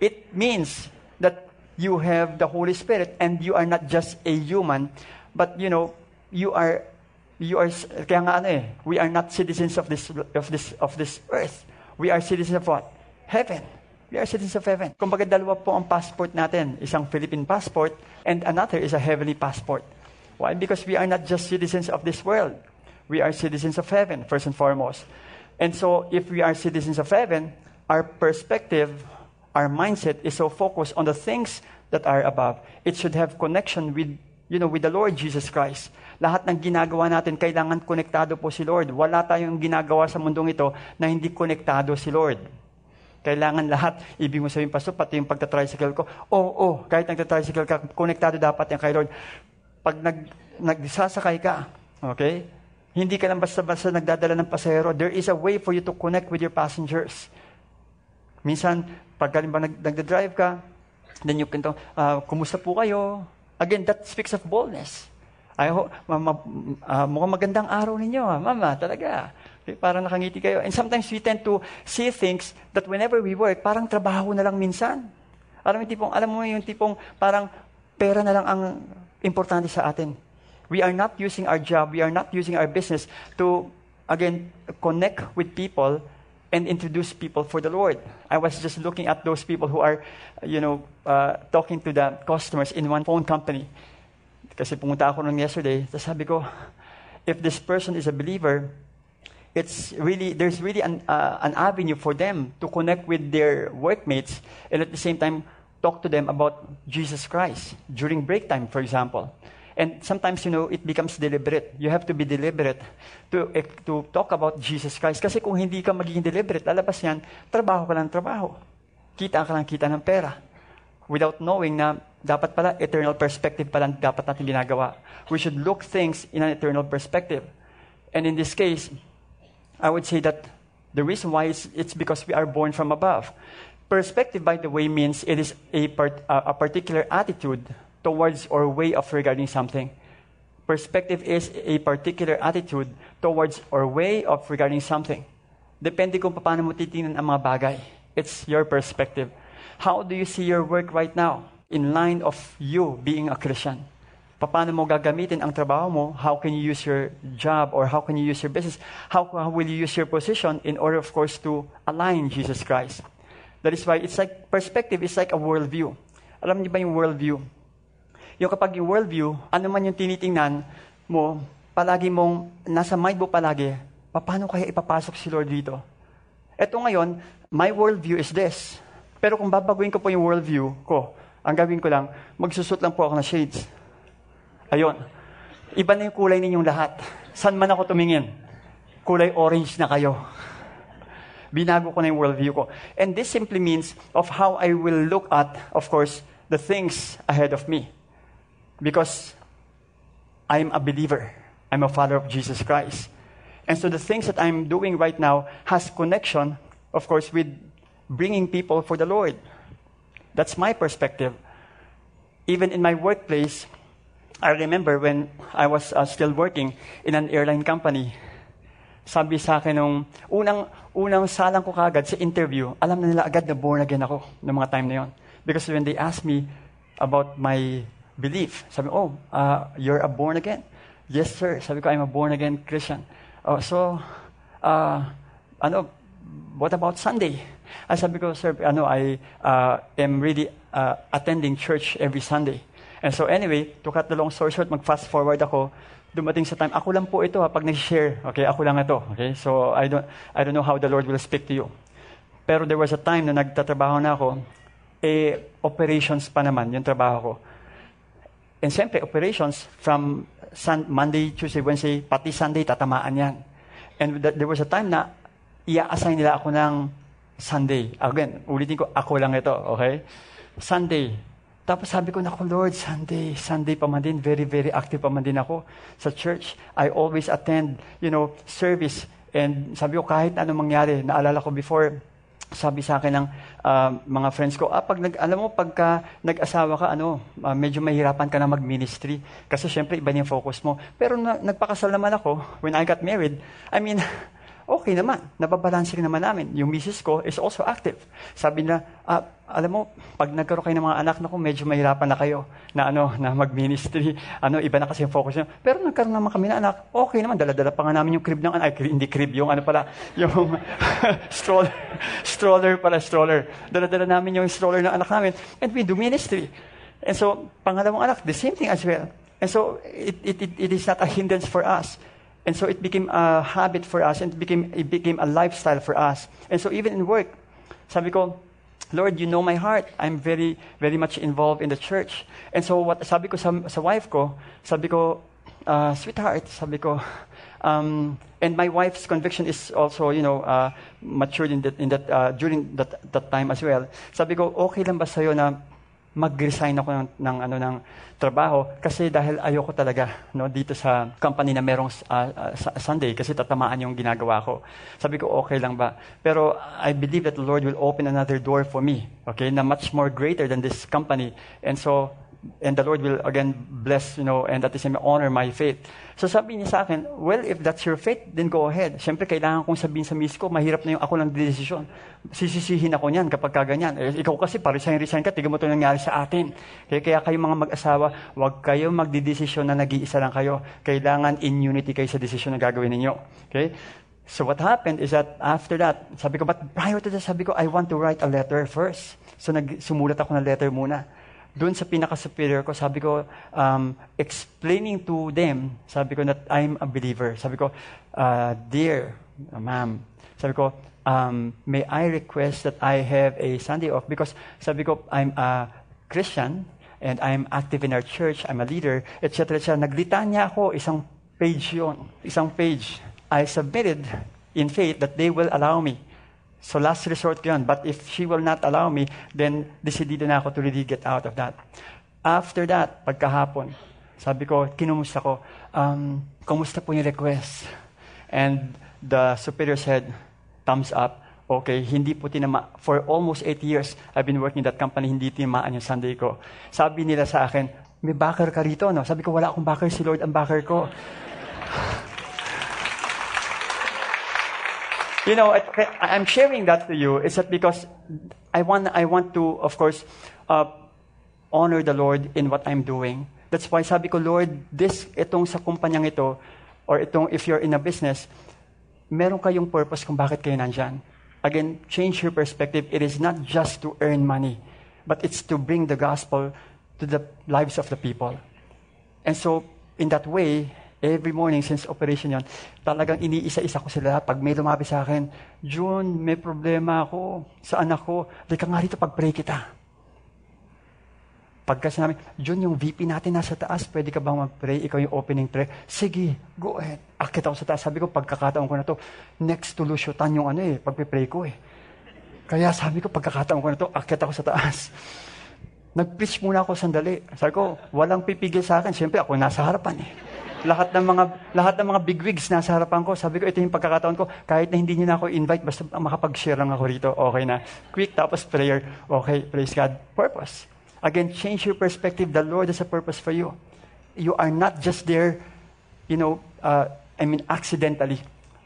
Speaker 2: It means that you have the Holy Spirit and you are not just a human, but you know, you are you are kaya nga ano eh, we are not citizens of this of this of this earth. We are citizens of what? Heaven. We are citizens of heaven. Kumbaga dalawa po ang passport natin. Isang Philippine passport and another is a heavenly passport. Why? Because we are not just citizens of this world. We are citizens of heaven, first and foremost. And so, if we are citizens of heaven, our perspective, our mindset is so focused on the things that are above. It should have connection with, you know, with the Lord Jesus Christ. Lahat ng ginagawa natin, kailangan konektado po si Lord. Wala tayong ginagawa sa mundong ito na hindi konektado si Lord. Kailangan lahat, ibig mo sabihin, Pastor, pati yung pagta-tricycle ko, oo, oh, oh, kahit nagta-tricycle ka, konektado dapat yan kay Lord. Pag nag, nagsasakay ka, okay, hindi ka lang basta-basta nagdadala ng pasahero. There is a way for you to connect with your passengers. Minsan, pag ba nag, nagda-drive ka, then you can talk, uh, kumusta po kayo? Again, that speaks of boldness. I hope, mama, uh, mukhang magandang araw ninyo, ah. mama, talaga. Okay, parang nakangiti kayo. And sometimes we tend to see things that whenever we work, parang trabaho na lang minsan. Alam yung tipong, alam mo yung tipong parang pera na lang ang importante sa atin. We are not using our job, we are not using our business to, again, connect with people and introduce people for the Lord. I was just looking at those people who are, you know, uh, talking to the customers in one phone company. Kasi pumunta ako nung yesterday, tapos sabi ko, if this person is a believer, it's really there's really an, uh, an avenue for them to connect with their workmates and at the same time talk to them about Jesus Christ during break time, for example. And sometimes, you know, it becomes deliberate. You have to be deliberate to, eh, to talk about Jesus Christ. Kasi kung hindi ka magiging deliberate, lalabas yan, trabaho ka lang trabaho. Kita ka lang kita ng pera. Without knowing na dapat pala eternal perspective pala dapat natin ginagawa. We should look things in an eternal perspective. And in this case, I would say that the reason why is it's because we are born from above. Perspective, by the way, means it is a, part, uh, a particular attitude towards or way of regarding something. Perspective is a particular attitude towards or way of regarding something. Depende kung paano mo titingnan ang mga bagay. It's your perspective. How do you see your work right now? In line of you being a Christian. Paano mo gagamitin ang trabaho mo? How can you use your job or how can you use your business? How, how will you use your position in order, of course, to align Jesus Christ? That is why it's like perspective is like a worldview. Alam niyo ba yung worldview? Yung kapag yung worldview, ano man yung tinitingnan mo, palagi mong nasa mind mo palagi, paano kaya ipapasok si Lord dito? Ito ngayon, my worldview is this. Pero kung babaguhin ko po yung worldview ko, ang gawin ko lang, magsusot lang po ako ng shades. Ayun. Iba na yung kulay ninyong lahat. San man ako tumingin? Kulay orange na kayo. Binago ko na yung worldview ko. And this simply means of how I will look at, of course, the things ahead of me. Because I'm a believer. I'm a follower of Jesus Christ. And so the things that I'm doing right now has connection, of course, with bringing people for the Lord. That's my perspective. Even in my workplace, I remember when I was uh, still working in an airline company, sabi sa akin nung unang, unang salang ko kagad sa interview, alam na nila agad na born again ako ng mga time na yon. Because when they asked me about my belief, sabi oh, uh, you're a born again? Yes, sir. Sabi ko, I'm a born again Christian. Oh, so, uh, ano, what about Sunday? I sabi ko, sir, ano, I uh, am really uh, attending church every Sunday. And so anyway, to cut the long story short, mag-fast forward ako, dumating sa time, ako lang po ito ha, pag nag-share. Okay, ako lang ito. Okay, so I don't, I don't know how the Lord will speak to you. Pero there was a time na nagtatrabaho na ako, eh, operations pa naman yung trabaho ko. And siyempre, operations from Sun, Monday, Tuesday, Wednesday, pati Sunday, tatamaan yan. And th- there was a time na i-assign nila ako ng Sunday. Again, ulitin ko, ako lang ito, okay? Sunday. Tapos sabi ko, naku Lord, Sunday, Sunday pa man din, very, very active pa man din ako sa church. I always attend, you know, service. And sabi ko, kahit ano mangyari, naalala ko before, sabi sa akin ng uh, mga friends ko, ah, pag nag, alam mo, pagka nag-asawa ka, ano, uh, medyo mahirapan ka na mag-ministry. Kasi syempre, iba yung focus mo. Pero na, nagpakasal naman ako, when I got married, I mean, okay naman. Nababalanse rin naman namin. Yung misis ko is also active. Sabi nila, ah, alam mo, pag nagkaroon kayo ng mga anak na ko, medyo mahirapan na kayo na ano, na mag-ministry. Ano, iba na kasi yung focus nyo. Pero nagkaroon naman kami na anak, okay naman, dala-dala pa nga namin yung crib ng anak. Ay, hindi crib, yung ano pala, yung stroller, stroller pala, stroller. Dala-dala namin yung stroller ng anak namin. And we do ministry. And so, pangalawang anak, the same thing as well. And so, it, it, it, it is not a hindrance for us. And so it became a habit for us and it became, it became a lifestyle for us. And so even in work, sabi ko, Lord, you know my heart. I'm very, very much involved in the church. And so what sabi ko sa, sa wife ko, sabi ko, uh, sweetheart, sabi ko, um, and my wife's conviction is also, you know, uh, matured in that, in that uh, during that, that time as well. Sabi ko, okay lang ba sa'yo na mag-resign ako ng, ng, ano, ng trabaho kasi dahil ayoko talaga no, dito sa company na merong uh, uh, Sunday kasi tatamaan yung ginagawa ko. Sabi ko, okay lang ba? Pero I believe that the Lord will open another door for me, okay, na much more greater than this company. And so, and the Lord will again bless, you know, and at the same honor my faith. So sabi niya sa akin, well, if that's your faith, then go ahead. Siyempre, kailangan kong sabihin sa miss ko, mahirap na yung ako lang desisyon. Sisisihin ako niyan kapag kaganyan. Eh, ikaw kasi, pa-resign-resign ka, tiga mo ito nangyari sa atin. Kaya, kaya kayo mga mag-asawa, huwag kayo magdidesisyon na nag-iisa lang kayo. Kailangan in unity kayo sa desisyon na gagawin ninyo. Okay? So what happened is that after that, sabi ko, but prior to that, sabi ko, I want to write a letter first. So nag, sumulat ako ng letter muna doon sa pinaka-superior ko, sabi ko, um, explaining to them, sabi ko that I'm a believer. Sabi ko, uh, dear uh, ma'am, sabi ko, um, may I request that I have a Sunday off? Because sabi ko, I'm a Christian and I'm active in our church, I'm a leader, etc. etc. Naglita niya ako, isang page yon, isang page. I submitted in faith that they will allow me So last resort ko yun. But if she will not allow me, then decidido na ako to really get out of that. After that, pagkahapon, sabi ko, kinumusta ko, um, kumusta po yung request? And the superior said, thumbs up. Okay, hindi po tinama. For almost eight years, I've been working in that company, hindi tinamaan yung Sunday ko. Sabi nila sa akin, may backer ka rito, no? Sabi ko, wala akong backer, si Lord ang backer ko. You know, I'm sharing that to you is that because I want, I want to, of course, uh, honor the Lord in what I'm doing. That's why sabi ko, Lord, this, itong sa kumpanyang ito, or itong, if you're in a business, meron kayong purpose kung bakit kayo nandyan. Again, change your perspective. It is not just to earn money, but it's to bring the gospel to the lives of the people. And so, in that way, Every morning since operation yon, talagang iniisa-isa ko sila. Pag may lumabi sa akin, June, may problema ako sa anak ko. Di ka nga rito, pag-pray kita. Pagka sinabi, June, yung VP natin nasa taas, pwede ka bang mag-pray? Ikaw yung opening prayer. Sige, go ahead. Akit ako sa taas. Sabi ko, pagkakataon ko na to, next to Lucio-tan yung ano eh, pagpipray ko eh. Kaya sabi ko, pagkakataon ko na to, akit ako sa taas. Nag-preach muna ako sandali. Sabi ko, walang pipigil sa akin. Siyempre, ako nasa harapan eh lahat ng mga lahat ng mga bigwigs nasa harapan ko. Sabi ko, ito yung pagkakataon ko. Kahit na hindi niyo na ako invite, basta makapag-share lang ako rito. Okay na. Quick, tapos prayer. Okay, praise God. Purpose. Again, change your perspective. The Lord has a purpose for you. You are not just there, you know, uh, I mean, accidentally.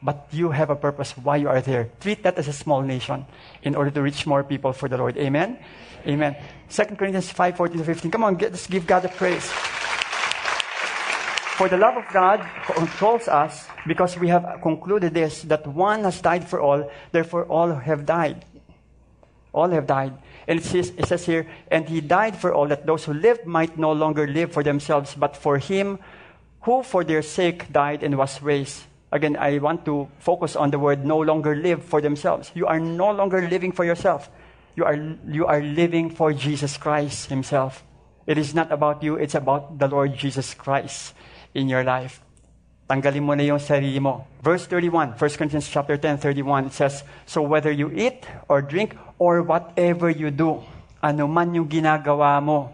Speaker 2: But you have a purpose why you are there. Treat that as a small nation in order to reach more people for the Lord. Amen? Amen. 2 Corinthians 5, 14 to 15. Come on, get, let's give God a praise. For the love of God controls us because we have concluded this that one has died for all, therefore all have died. All have died. And it says, it says here, and he died for all that those who live might no longer live for themselves, but for him who for their sake died and was raised. Again, I want to focus on the word no longer live for themselves. You are no longer living for yourself. You are, you are living for Jesus Christ Himself. It is not about you, it's about the Lord Jesus Christ in your life. Tanggalin mo na yung sarili mo. Verse 31, 1 Corinthians chapter 10, 31, it says, So whether you eat or drink or whatever you do, ano man yung ginagawa mo,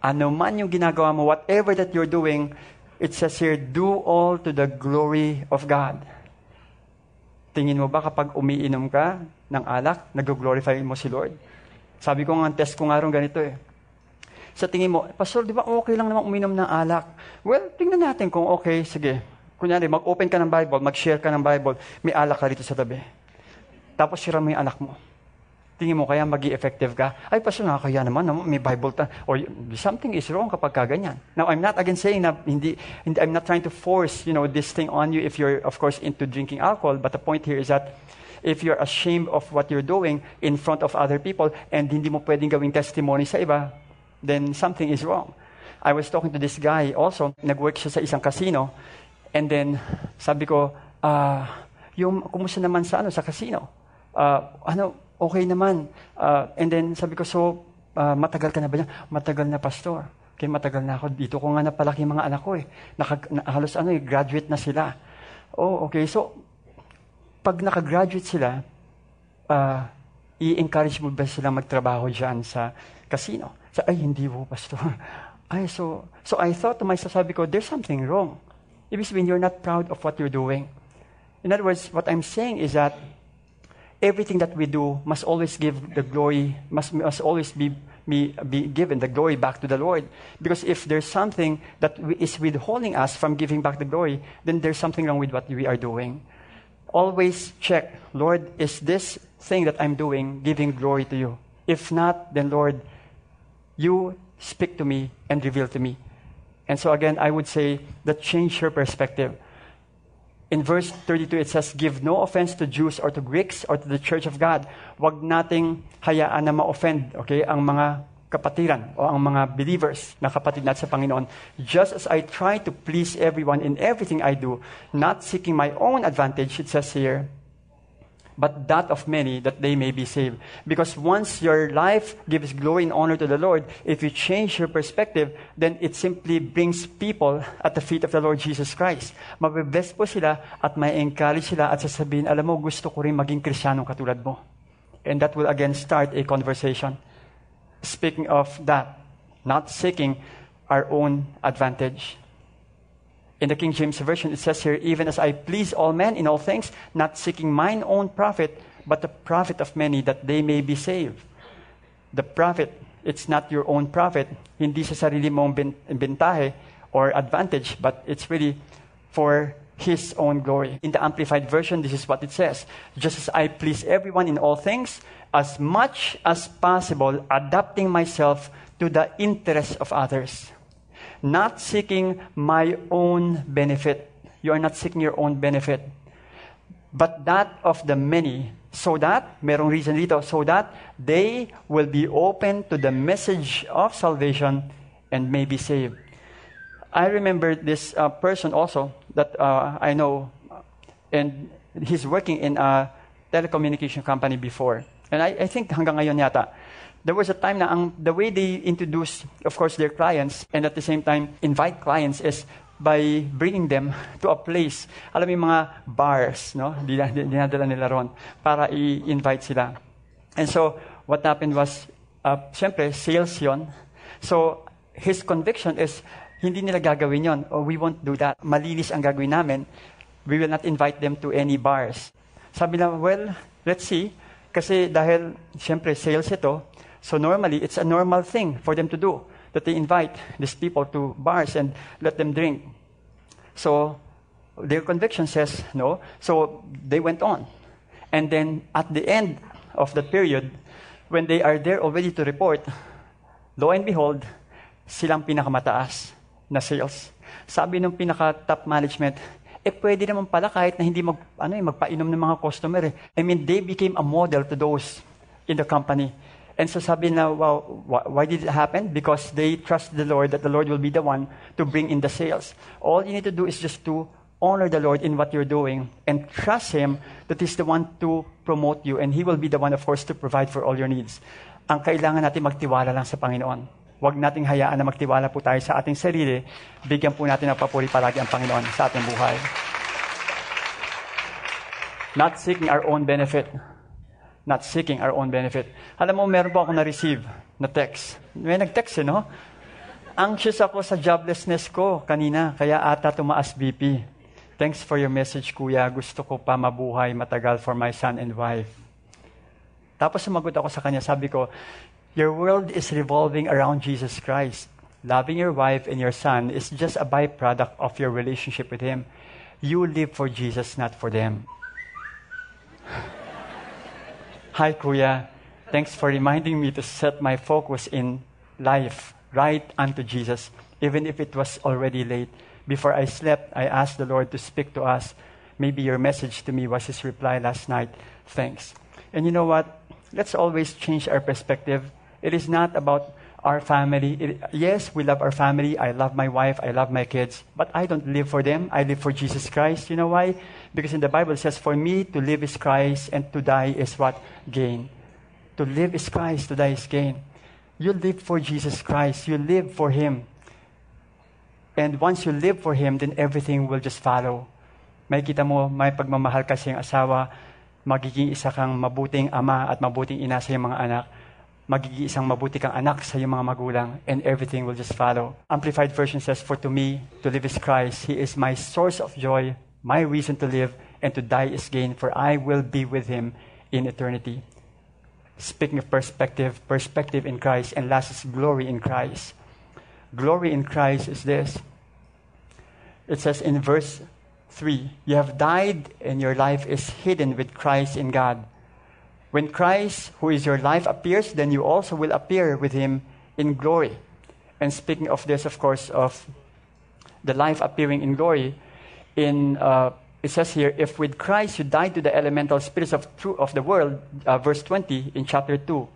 Speaker 2: ano man yung ginagawa mo, whatever that you're doing, it says here, do all to the glory of God. Tingin mo ba kapag umiinom ka ng alak, nag-glorify mo si Lord? Sabi ko nga, test ko nga ganito eh. Sa tingin mo, Pastor, di ba okay lang naman uminom ng alak? Well, tingnan natin kung okay, sige. Kunyari, mag-open ka ng Bible, mag-share ka ng Bible, may alak ka rito sa tabi. Tapos sira mo yung alak mo. Tingin mo kaya magi effective ka? Ay, pastor, nakakaya naman, may Bible ta. Or something is wrong kapag kaganyan. Now, I'm not again saying na hindi, hindi, I'm not trying to force, you know, this thing on you if you're, of course, into drinking alcohol. But the point here is that if you're ashamed of what you're doing in front of other people and hindi mo pwedeng gawing testimony sa iba, then something is wrong. I was talking to this guy also, nag-work siya sa isang casino, and then sabi ko, uh, yung, kumusta naman sa ano, sa casino? Uh, ano, okay naman. Uh, and then sabi ko, so, uh, matagal ka na ba niya? Matagal na, pastor. Okay, matagal na ako. Dito ko nga napalaki mga anak ko eh. Naka, na, halos ano eh, graduate na sila. Oh, okay. So, pag nakagraduate sila, uh, i-encourage mo ba sila magtrabaho dyan sa casino? So, ay, hindi po, pastor. Ay, so, so I thought to myself, sabi ko, there's something wrong. Ibig sabihin, you're not proud of what you're doing. In other words, what I'm saying is that everything that we do must always give the glory, must, must always be, be, be given the glory back to the Lord. Because if there's something that is withholding us from giving back the glory, then there's something wrong with what we are doing. Always check, Lord, is this thing that I'm doing giving glory to you? If not, then Lord, you speak to me and reveal to me. And so again, I would say that change your perspective in verse 32, it says, Give no offense to Jews or to Greeks or to the church of God. Wag nating hayaan na ma-offend, okay, ang mga kapatiran o ang mga believers na kapatid natin sa Panginoon. Just as I try to please everyone in everything I do, not seeking my own advantage, it says here, but that of many, that they may be saved. Because once your life gives glory and honor to the Lord, if you change your perspective, then it simply brings people at the feet of the Lord Jesus Christ. Mabibless po sila at may encourage sila at sasabihin, alam mo, gusto ko rin maging krisyanong katulad mo. And that will again start a conversation. Speaking of that, not seeking our own advantage. In the King James Version, it says here, even as I please all men in all things, not seeking mine own profit, but the profit of many, that they may be saved. The profit, it's not your own profit, hindi sa sarili mong bentahe or advantage, but it's really for His own glory. In the Amplified Version, this is what it says Just as I please everyone in all things, as much as possible, adapting myself to the interests of others not seeking my own benefit. You are not seeking your own benefit, but that of the many, so that, merong reason dito, so that they will be open to the message of salvation and may be saved. I remember this uh, person also that uh, I know, and he's working in a telecommunication company before. And I, I think hanggang ngayon yata, there was a time na ang, the way they introduce, of course, their clients and at the same time invite clients is by bringing them to a place. Alam mo yung mga bars, no? Dinadala nila ron para i-invite sila. And so, what happened was, uh, siyempre, sales yon. So, his conviction is, hindi nila gagawin yon. Oh, we won't do that. Malinis ang gagawin namin. We will not invite them to any bars. Sabi na, well, let's see. Kasi dahil, siyempre, sales ito, so normally, it's a normal thing for them to do, that they invite these people to bars and let them drink. So their conviction says no. So they went on. And then at the end of the period, when they are there already to report, lo and behold, silang pinakamataas na sales. Sabi ng pinaka-top management, eh pwede naman pala kahit na hindi mag, ano, eh, magpainom ng mga customer. Eh. I mean, they became a model to those in the company. And so sabi na, wow, why did it happen? Because they trust the Lord that the Lord will be the one to bring in the sales. All you need to do is just to honor the Lord in what you're doing and trust Him that He's the one to promote you and He will be the one, of course, to provide for all your needs. Ang kailangan natin magtiwala lang sa Panginoon. Huwag nating hayaan na magtiwala po tayo sa ating sarili. Bigyan po natin ng papuri palagi ang Panginoon sa ating buhay. Not seeking our own benefit, not seeking our own benefit. Alam mo, meron po ako na-receive na text. May nag-text eh, no? Anxious ako sa joblessness ko kanina, kaya ata tumaas BP. Thanks for your message, kuya. Gusto ko pa mabuhay matagal for my son and wife. Tapos sumagot ako sa kanya, sabi ko, Your world is revolving around Jesus Christ. Loving your wife and your son is just a byproduct of your relationship with Him. You live for Jesus, not for them. Hi, Kuya. Thanks for reminding me to set my focus in life right unto Jesus, even if it was already late. Before I slept, I asked the Lord to speak to us. Maybe your message to me was his reply last night. Thanks. And you know what? Let's always change our perspective. It is not about our family. Yes, we love our family. I love my wife. I love my kids. But I don't live for them. I live for Jesus Christ. You know why? Because in the Bible it says, For me to live is Christ and to die is what? Gain. To live is Christ, to die is gain. You live for Jesus Christ. You live for Him. And once you live for Him, then everything will just follow. May kita mo, may pagmamahal ka sa iyong asawa, magiging isa kang mabuting ama at mabuting ina sa iyong mga anak magiging isang mabuti kang anak sa iyong mga magulang, and everything will just follow. Amplified version says, For to me, to live is Christ. He is my source of joy, my reason to live, and to die is gain, for I will be with him in eternity. Speaking of perspective, perspective in Christ, and last is glory in Christ. Glory in Christ is this. It says in verse 3 You have died, and your life is hidden with Christ in God. When Christ, who is your life, appears, then you also will appear with him in glory. And speaking of this, of course, of the life appearing in glory, in uh, it says here, if with Christ you died to the elemental spirits of, of the world, uh, verse 20 in chapter 2,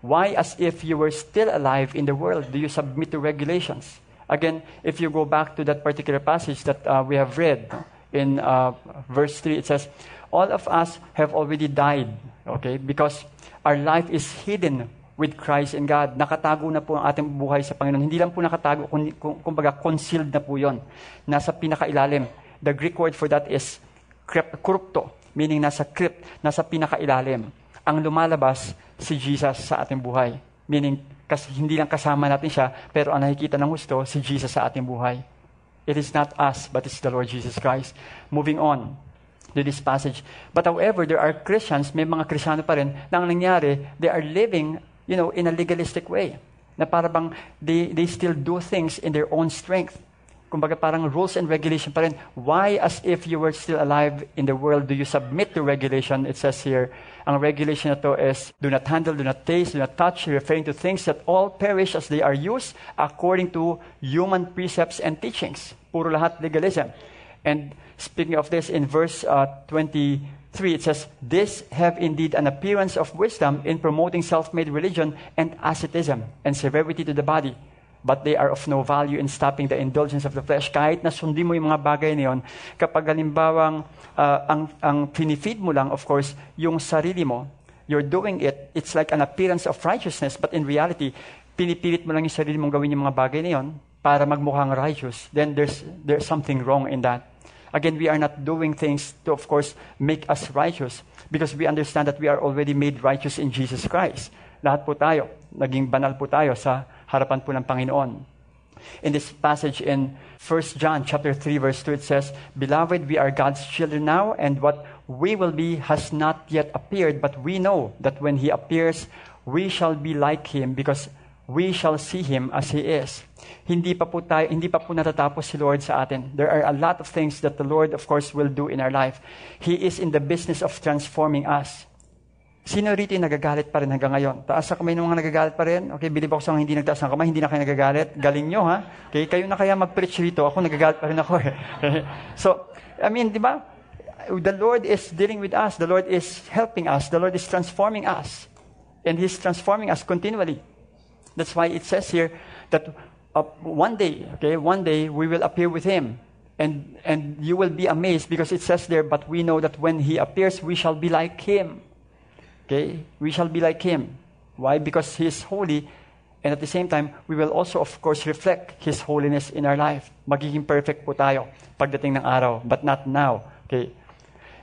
Speaker 2: why, as if you were still alive in the world, do you submit to regulations? Again, if you go back to that particular passage that uh, we have read in uh, verse 3, it says, All of us have already died Okay? Because our life is hidden with Christ in God. Nakatago na po ang ating buhay sa Panginoon. Hindi lang po nakatago, kumbaga concealed na po yon. Nasa pinakailalim. The Greek word for that is krypto, meaning nasa crypt, nasa pinakailalim. Ang lumalabas si Jesus sa ating buhay. Meaning, kasi hindi lang kasama natin siya, pero ang nakikita ng gusto, si Jesus sa ating buhay. It is not us, but it's the Lord Jesus Christ. Moving on to this passage. But however, there are Christians, may mga Kristiyano pa rin, na ang nangyari, they are living, you know, in a legalistic way. Na para bang they, they still do things in their own strength. Kumbaga parang rules and regulation pa rin. Why, as if you were still alive in the world, do you submit to regulation? It says here, ang regulation na to is, do not handle, do not taste, do not touch, referring to things that all perish as they are used according to human precepts and teachings. Puro lahat legalism. And speaking of this, in verse uh, 23, it says, This have indeed an appearance of wisdom in promoting self made religion and asceticism and severity to the body. But they are of no value in stopping the indulgence of the flesh. Kahit na sundin mo yung mga bagay na yun, kapag halimbawang uh, ang, ang pinifeed mo lang, of course, yung sarili mo, you're doing it, it's like an appearance of righteousness, but in reality, pinipilit mo lang yung sarili mong gawin yung mga bagay na yun para magmukhang righteous, then there's, there's something wrong in that. Again, we are not doing things to, of course, make us righteous because we understand that we are already made righteous in Jesus Christ. Lahat po tayo, naging banal po tayo sa harapan po ng Panginoon. In this passage in 1 John chapter 3 verse 2 it says, "Beloved, we are God's children now, and what we will be has not yet appeared, but we know that when he appears, we shall be like him because we shall see Him as He is. Hindi pa po tayo, hindi pa po natatapos si Lord sa atin. There are a lot of things that the Lord, of course, will do in our life. He is in the business of transforming us. Sino rito yung nagagalit pa rin hanggang ngayon? Taas sa kamay ng mga nagagalit pa rin? Okay, bilib ako sa mga hindi nagtaas ng kamay, hindi na kayo nagagalit. Galing nyo, ha? Okay, kayo na kaya mag-preach rito. Ako nagagalit pa rin ako. Eh. so, I mean, di ba? The Lord is dealing with us. The Lord is helping us. The Lord is transforming us. And He's transforming us continually. That's why it says here that uh, one day, okay, one day we will appear with Him. And, and you will be amazed because it says there, but we know that when He appears, we shall be like Him. Okay? We shall be like Him. Why? Because He is holy. And at the same time, we will also, of course, reflect His holiness in our life. Magiging perfect po tayo pagdating ng araw, but not now. Okay?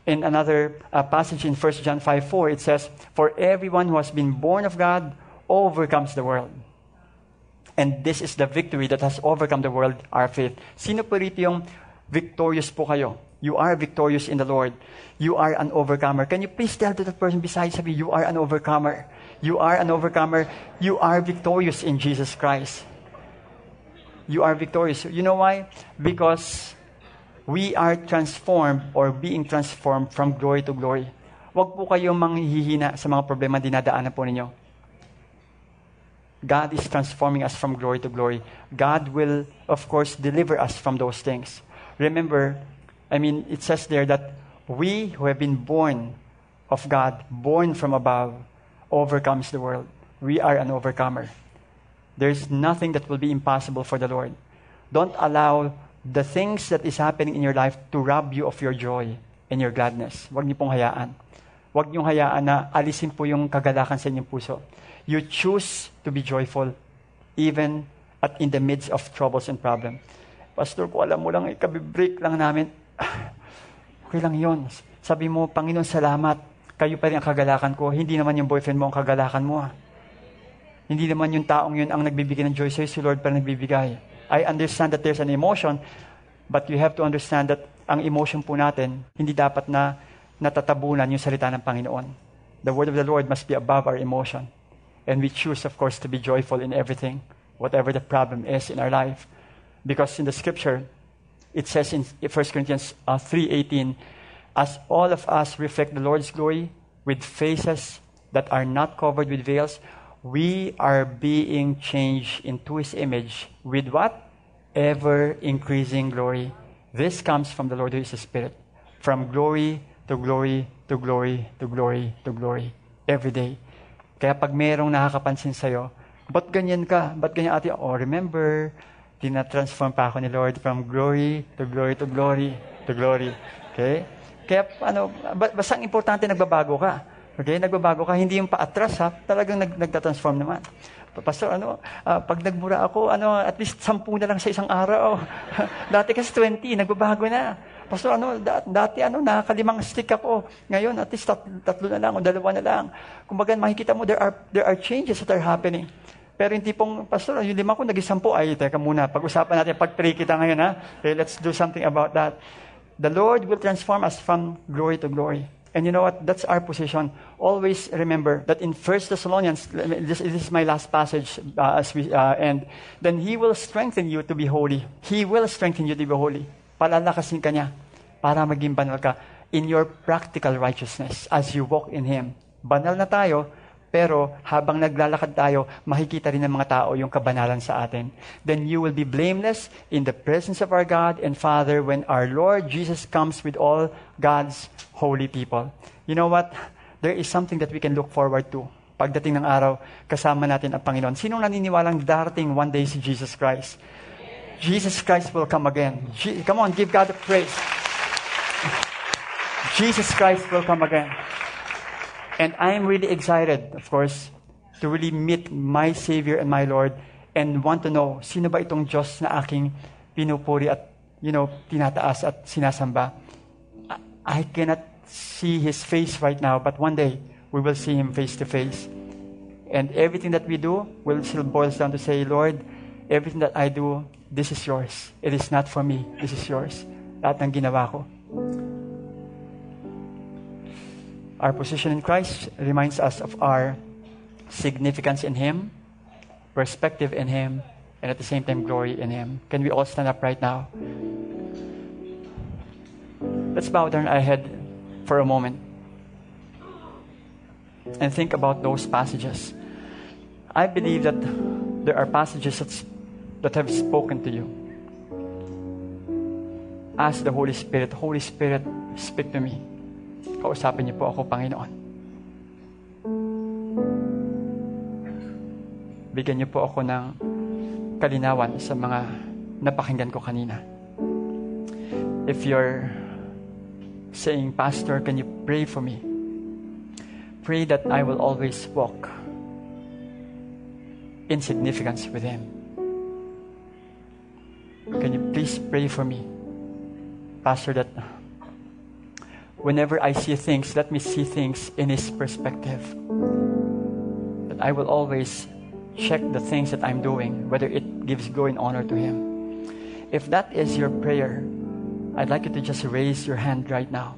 Speaker 2: In another uh, passage in 1 John 5 4, it says, For everyone who has been born of God overcomes the world. And this is the victory that has overcome the world, our faith. Sino po rito yung victorious po kayo? You are victorious in the Lord. You are an overcomer. Can you please tell to the person beside you, you are an overcomer. You are an overcomer. You are victorious in Jesus Christ. You are victorious. You know why? Because we are transformed or being transformed from glory to glory. Huwag po kayong manghihina sa mga problema dinadaanan po ninyo. God is transforming us from glory to glory. God will, of course, deliver us from those things. Remember, I mean, it says there that we who have been born of God, born from above, overcomes the world. We are an overcomer. There's nothing that will be impossible for the Lord. Don't allow the things that is happening in your life to rob you of your joy and your gladness. Huwag niyo pong hayaan. Huwag niyong hayaan na alisin po yung kagalakan sa inyong puso. You choose to be joyful even at in the midst of troubles and problems. Pastor, ko alam mo lang, ikabibreak lang namin. okay lang yon. Sabi mo, Panginoon, salamat. Kayo pa rin ang kagalakan ko. Hindi naman yung boyfriend mo ang kagalakan mo. Ah. Hindi naman yung taong yun ang nagbibigay ng joy sa'yo. Si Lord pa nagbibigay. I understand that there's an emotion, but you have to understand that ang emotion po natin, hindi dapat na natatabunan yung salita ng Panginoon. The word of the Lord must be above our emotion. And we choose, of course, to be joyful in everything, whatever the problem is in our life. Because in the scripture, it says in 1 Corinthians uh, 3.18, As all of us reflect the Lord's glory with faces that are not covered with veils, we are being changed into His image with what? Ever increasing glory. This comes from the Lord who is the Spirit. From glory to glory to glory to glory to glory. Every day. Kaya pag merong nakakapansin sa'yo, ba't ganyan ka? Ba't ganyan ate? Oh, remember, tinatransform pa ako ni Lord from glory to glory to glory to glory. Okay? Kaya ano, basta ang importante nagbabago ka. Okay? Nagbabago ka, hindi yung paatras ha, talagang nag, nagtatransform naman. Pastor, ano, uh, pag nagmura ako, ano, at least sampu na lang sa isang araw. Dati kasi 20, nagbabago na. Pastor, ano, dati ano, nakakalimang stick ako. Ngayon, at least tat, tatlo na lang o dalawa na lang. Kumbaga, makikita mo, there are, there are changes that are happening. Pero hindi pong, Pastor, yung lima ko naging sampu. Ay, teka muna, pag-usapan natin, pag-pray kita ngayon, ha? Okay, let's do something about that. The Lord will transform us from glory to glory. And you know what? That's our position. Always remember that in 1 Thessalonians, this, this is my last passage uh, as we uh, end. Then He will strengthen you to be holy. He will strengthen you to be holy palalakasin ka niya para maging banal ka in your practical righteousness as you walk in Him. Banal na tayo, pero habang naglalakad tayo, makikita rin ng mga tao yung kabanalan sa atin. Then you will be blameless in the presence of our God and Father when our Lord Jesus comes with all God's holy people. You know what? There is something that we can look forward to. Pagdating ng araw, kasama natin ang Panginoon. Sinong naniniwalang darating one day si Jesus Christ? Jesus Christ will come again. Je- come on, give God the praise. Jesus Christ will come again. And I am really excited, of course, to really meet my Savior and my Lord and want to know, sino ba itong Diyos na aking pinupuri at, you know, tinataas at sinasamba. I cannot see His face right now, but one day we will see Him face to face. And everything that we do will still boils down to say, Lord, everything that I do, this is yours. It is not for me. This is yours. Lahat ng ginawa ko. Our position in Christ reminds us of our significance in Him, perspective in Him, and at the same time, glory in Him. Can we all stand up right now? Let's bow down our head for a moment and think about those passages. I believe that there are passages that that have spoken to you. Ask the Holy Spirit, Holy Spirit, speak to me. Kausapin niyo po ako, Panginoon. bigyan niyo po ako ng kalinawan sa mga napakinggan ko kanina. If you're saying, Pastor, can you pray for me? Pray that I will always walk in significance with Him. Can you please pray for me, Pastor, that whenever I see things, let me see things in His perspective. That I will always check the things that I'm doing, whether it gives glory and honor to Him. If that is your prayer, I'd like you to just raise your hand right now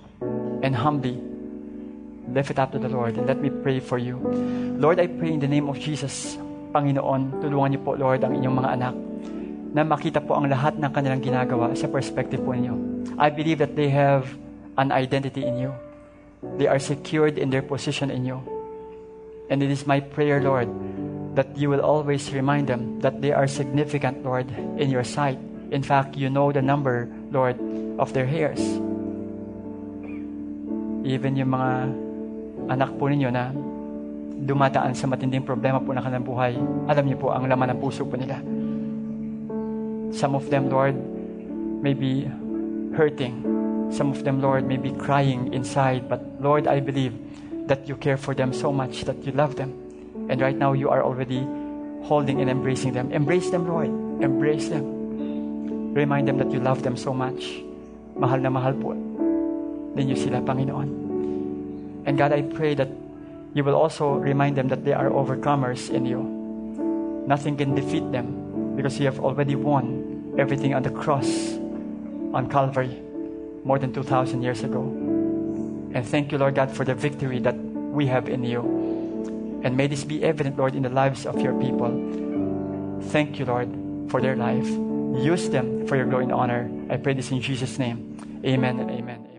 Speaker 2: and humbly lift it up to the Lord and let me pray for you. Lord, I pray in the name of Jesus, Panginoon, tulungan niyo po, Lord, ang inyong mga anak na makita po ang lahat ng kanilang ginagawa sa perspective po ninyo. I believe that they have an identity in you. They are secured in their position in you. And it is my prayer, Lord, that you will always remind them that they are significant, Lord, in your sight. In fact, you know the number, Lord, of their hairs. Even yung mga anak po ninyo na dumataan sa matinding problema po ng kanilang buhay, alam niyo po ang laman ng puso po nila. Some of them, Lord, may be hurting. Some of them, Lord, may be crying inside. But Lord, I believe that you care for them so much, that you love them. And right now, you are already holding and embracing them. Embrace them, Lord. Embrace them. Remind them that you love them so much. Mahal na mahal po ninyo sila, Panginoon. And God, I pray that you will also remind them that they are overcomers in you. Nothing can defeat them because you have already won everything on the cross on Calvary more than 2,000 years ago. And thank you, Lord God, for the victory that we have in you. And may this be evident, Lord, in the lives of your people. Thank you, Lord, for their life. Use them for your glory and honor. I pray this in Jesus' name. Amen and amen.